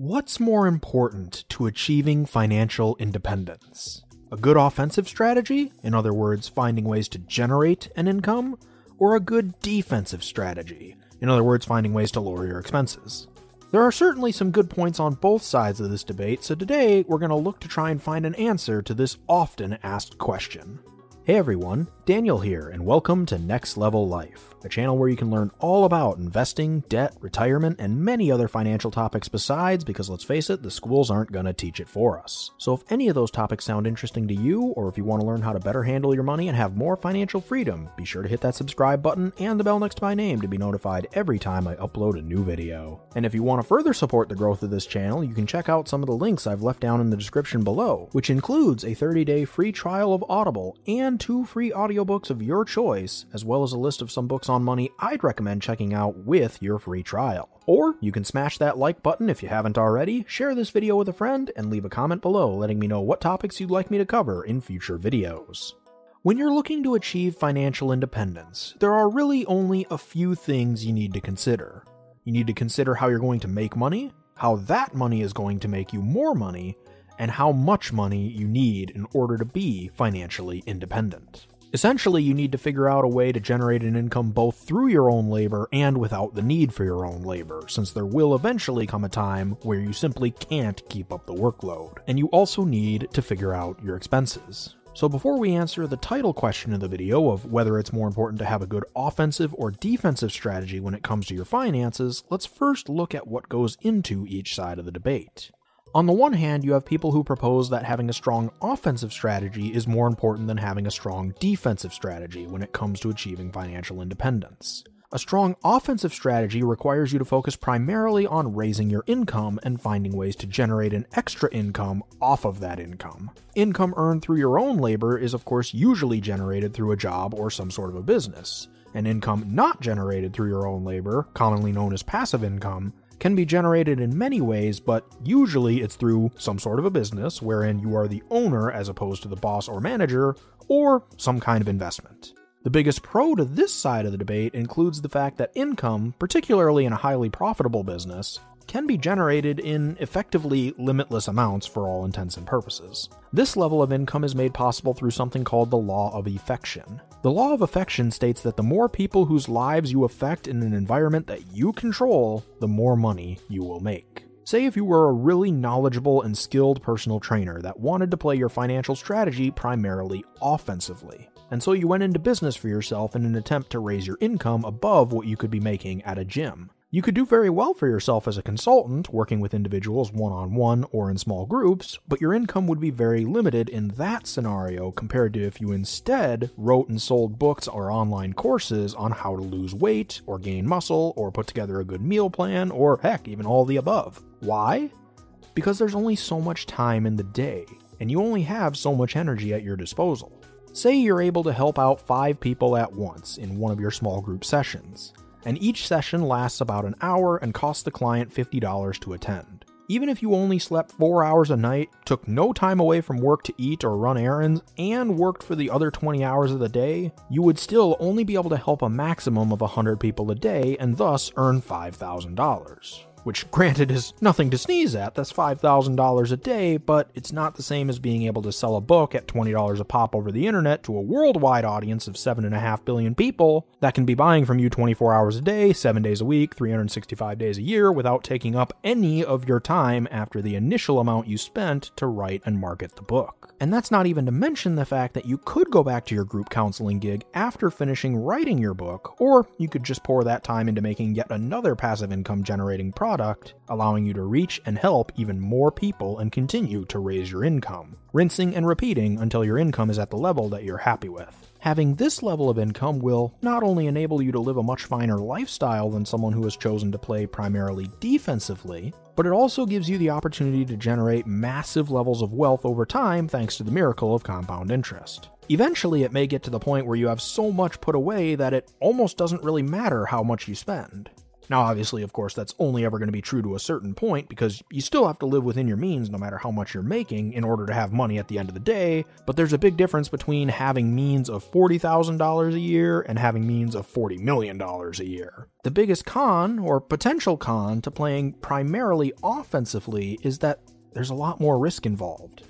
What's more important to achieving financial independence? A good offensive strategy, in other words, finding ways to generate an income, or a good defensive strategy, in other words, finding ways to lower your expenses? There are certainly some good points on both sides of this debate, so today we're going to look to try and find an answer to this often asked question. Hey everyone, Daniel here, and welcome to Next Level Life, a channel where you can learn all about investing, debt, retirement, and many other financial topics besides, because let's face it, the schools aren't going to teach it for us. So if any of those topics sound interesting to you, or if you want to learn how to better handle your money and have more financial freedom, be sure to hit that subscribe button and the bell next to my name to be notified every time I upload a new video. And if you want to further support the growth of this channel, you can check out some of the links I've left down in the description below, which includes a 30 day free trial of Audible and two free audiobooks of your choice, as well as a list of some books on money I'd recommend checking out with your free trial. Or you can smash that like button if you haven't already, share this video with a friend, and leave a comment below letting me know what topics you'd like me to cover in future videos. When you're looking to achieve financial independence, there are really only a few things you need to consider. You need to consider how you're going to make money, how that money is going to make you more money, and how much money you need in order to be financially independent. Essentially, you need to figure out a way to generate an income both through your own labor and without the need for your own labor, since there will eventually come a time where you simply can't keep up the workload. And you also need to figure out your expenses. So before we answer the title question of the video of whether it's more important to have a good offensive or defensive strategy when it comes to your finances, let's first look at what goes into each side of the debate. On the one hand, you have people who propose that having a strong offensive strategy is more important than having a strong defensive strategy when it comes to achieving financial independence. A strong offensive strategy requires you to focus primarily on raising your income and finding ways to generate an extra income off of that income. Income earned through your own labor is, of course, usually generated through a job or some sort of a business. An income not generated through your own labor, commonly known as passive income, can be generated in many ways, but usually it's through some sort of a business wherein you are the owner as opposed to the boss or manager, or some kind of investment. The biggest pro to this side of the debate includes the fact that income, particularly in a highly profitable business, can be generated in effectively limitless amounts for all intents and purposes. This level of income is made possible through something called the law of effection. The law of effection states that the more people whose lives you affect in an environment that you control, the more money you will make. Say if you were a really knowledgeable and skilled personal trainer that wanted to play your financial strategy primarily offensively. And so you went into business for yourself in an attempt to raise your income above what you could be making at a gym. You could do very well for yourself as a consultant, working with individuals one on one or in small groups, but your income would be very limited in that scenario compared to if you instead wrote and sold books or online courses on how to lose weight, or gain muscle, or put together a good meal plan, or heck, even all the above. Why? Because there's only so much time in the day, and you only have so much energy at your disposal. Say you're able to help out five people at once in one of your small group sessions and each session lasts about an hour and costs the client $50 to attend. Even if you only slept 4 hours a night, took no time away from work to eat or run errands, and worked for the other 20 hours of the day, you would still only be able to help a maximum of 100 people a day and thus earn $5,000 which granted is nothing to sneeze at. That's $5,000 a day, but it's not the same as being able to sell a book at $20 a pop over the internet to a worldwide audience of 7.5 billion people that can be buying from you 24 hours a day, 7 days a week, 365 days a year without taking up any of your time after the initial amount you spent to write and market the book. And that's not even to mention the fact that you could go back to your group counseling gig after finishing writing your book, or you could just pour that time into making yet another passive income generating product, allowing you to reach and help even more people and continue to raise your income, rinsing and repeating until your income is at the level that you're happy with. Having this level of income will not only enable you to live a much finer lifestyle than someone who has chosen to play primarily defensively, but it also gives you the opportunity to generate massive levels of wealth over time thanks to the miracle of compound interest. Eventually, it may get to the point where you have so much put away that it almost doesn't really matter how much you spend. Now, obviously, of course, that's only ever going to be true to a certain point because you still have to live within your means no matter how much you're making in order to have money at the end of the day. But there's a big difference between having means of $40,000 a year and having means of $40 million a year. The biggest con, or potential con, to playing primarily offensively is that there's a lot more risk involved,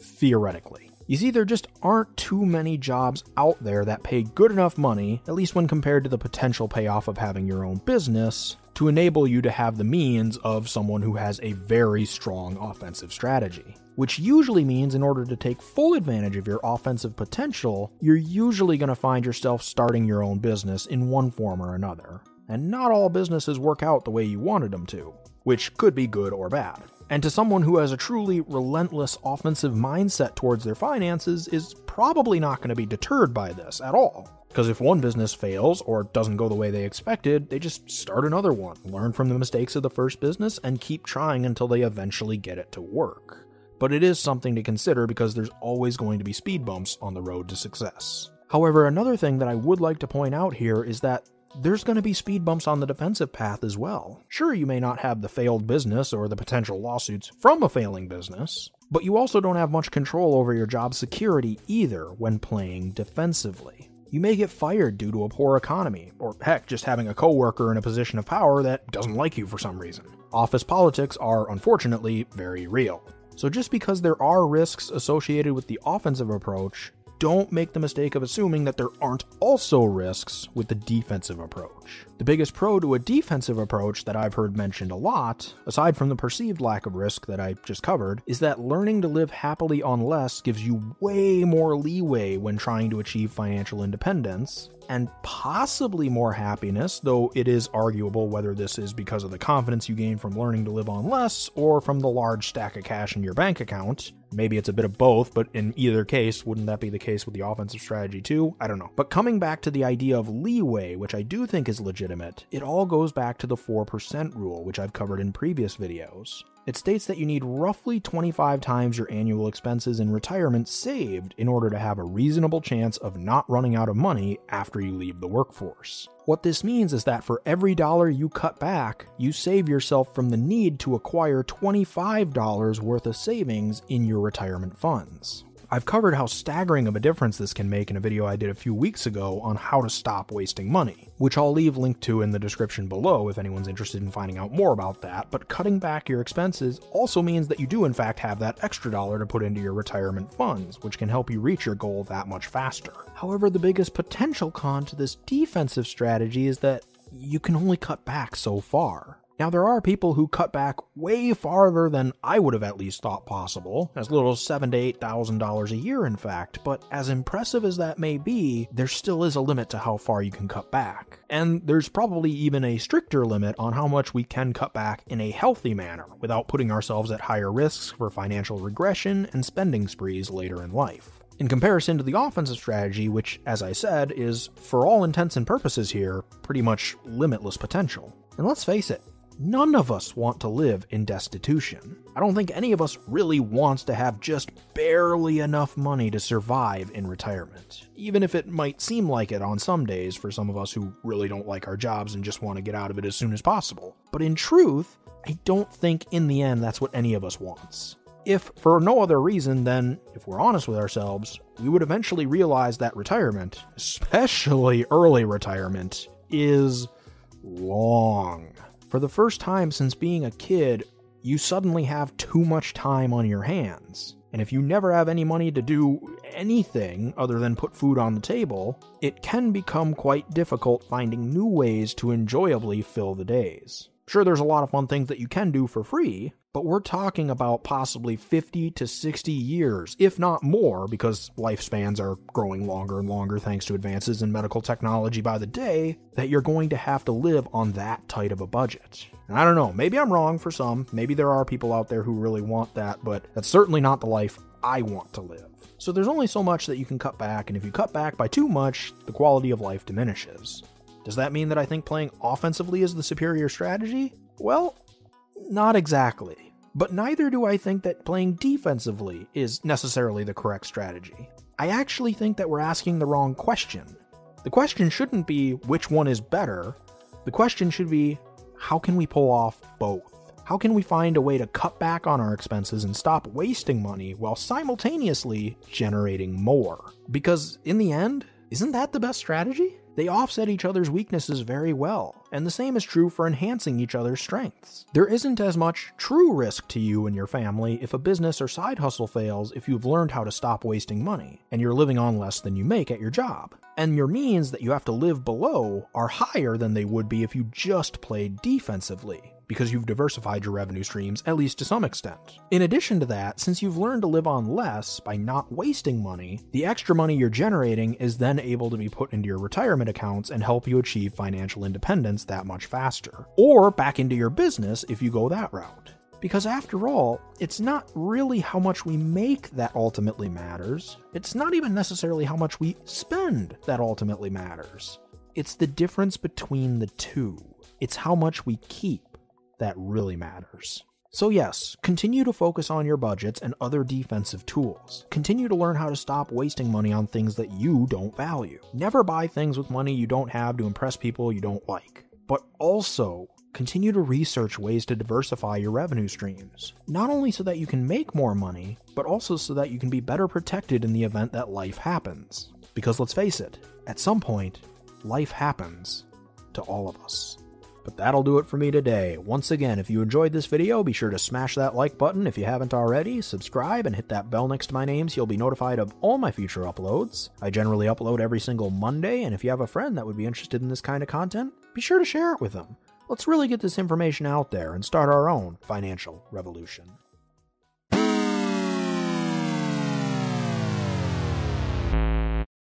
theoretically. You see, there just aren't too many jobs out there that pay good enough money, at least when compared to the potential payoff of having your own business, to enable you to have the means of someone who has a very strong offensive strategy. Which usually means, in order to take full advantage of your offensive potential, you're usually going to find yourself starting your own business in one form or another. And not all businesses work out the way you wanted them to, which could be good or bad. And to someone who has a truly relentless offensive mindset towards their finances is probably not going to be deterred by this at all. Because if one business fails or doesn't go the way they expected, they just start another one, learn from the mistakes of the first business, and keep trying until they eventually get it to work. But it is something to consider because there's always going to be speed bumps on the road to success. However, another thing that I would like to point out here is that there's going to be speed bumps on the defensive path as well. Sure, you may not have the failed business or the potential lawsuits from a failing business, but you also don't have much control over your job security either when playing defensively. You may get fired due to a poor economy, or heck, just having a coworker in a position of power that doesn't like you for some reason. Office politics are unfortunately very real. So just because there are risks associated with the offensive approach don't make the mistake of assuming that there aren't also risks with the defensive approach. The biggest pro to a defensive approach that I've heard mentioned a lot, aside from the perceived lack of risk that I just covered, is that learning to live happily on less gives you way more leeway when trying to achieve financial independence, and possibly more happiness, though it is arguable whether this is because of the confidence you gain from learning to live on less or from the large stack of cash in your bank account. Maybe it's a bit of both, but in either case, wouldn't that be the case with the offensive strategy too? I don't know. But coming back to the idea of leeway, which I do think is legitimate, it all goes back to the 4% rule, which I've covered in previous videos. It states that you need roughly 25 times your annual expenses in retirement saved in order to have a reasonable chance of not running out of money after you leave the workforce. What this means is that for every dollar you cut back, you save yourself from the need to acquire $25 worth of savings in your retirement funds. I've covered how staggering of a difference this can make in a video I did a few weeks ago on how to stop wasting money, which I'll leave linked to in the description below if anyone's interested in finding out more about that. But cutting back your expenses also means that you do, in fact, have that extra dollar to put into your retirement funds, which can help you reach your goal that much faster. However, the biggest potential con to this defensive strategy is that you can only cut back so far. Now, there are people who cut back way farther than I would have at least thought possible, as little as seven to eight thousand dollars a year, in fact. But as impressive as that may be, there still is a limit to how far you can cut back. And there's probably even a stricter limit on how much we can cut back in a healthy manner without putting ourselves at higher risks for financial regression and spending sprees later in life in comparison to the offensive strategy, which, as I said, is, for all intents and purposes here, pretty much limitless potential. And let's face it, None of us want to live in destitution. I don't think any of us really wants to have just barely enough money to survive in retirement, even if it might seem like it on some days for some of us who really don't like our jobs and just want to get out of it as soon as possible. But in truth, I don't think in the end that's what any of us wants. If for no other reason than, if we're honest with ourselves, we would eventually realize that retirement, especially early retirement, is long. For the first time since being a kid, you suddenly have too much time on your hands. And if you never have any money to do anything other than put food on the table, it can become quite difficult finding new ways to enjoyably fill the days. Sure, there's a lot of fun things that you can do for free, but we're talking about possibly 50 to 60 years, if not more, because lifespans are growing longer and longer thanks to advances in medical technology by the day, that you're going to have to live on that tight of a budget. And I don't know, maybe I'm wrong for some, maybe there are people out there who really want that, but that's certainly not the life I want to live. So there's only so much that you can cut back, and if you cut back by too much, the quality of life diminishes. Does that mean that I think playing offensively is the superior strategy? Well, not exactly. But neither do I think that playing defensively is necessarily the correct strategy. I actually think that we're asking the wrong question. The question shouldn't be which one is better, the question should be how can we pull off both? How can we find a way to cut back on our expenses and stop wasting money while simultaneously generating more? Because in the end, isn't that the best strategy? They offset each other's weaknesses very well, and the same is true for enhancing each other's strengths. There isn't as much true risk to you and your family if a business or side hustle fails if you've learned how to stop wasting money, and you're living on less than you make at your job. And your means that you have to live below are higher than they would be if you just played defensively because you've diversified your revenue streams, at least to some extent. In addition to that, since you've learned to live on less by not wasting money, the extra money you're generating is then able to be put into your retirement accounts and help you achieve financial independence that much faster. Or back into your business if you go that route. Because after all, it's not really how much we make that ultimately matters. It's not even necessarily how much we spend that ultimately matters. It's the difference between the two. It's how much we keep that really matters. So, yes, continue to focus on your budgets and other defensive tools. Continue to learn how to stop wasting money on things that you don't value. Never buy things with money you don't have to impress people you don't like. But also, continue to research ways to diversify your revenue streams. Not only so that you can make more money, but also so that you can be better protected in the event that life happens. Because let's face it, at some point, life happens to all of us. But that'll do it for me today. Once again, if you enjoyed this video, be sure to smash that like button if you haven't already, subscribe, and hit that bell next to my name so you'll be notified of all my future uploads. I generally upload every single Monday, and if you have a friend that would be interested in this kind of content, be sure to share it with them. Let's really get this information out there and start our own financial revolution.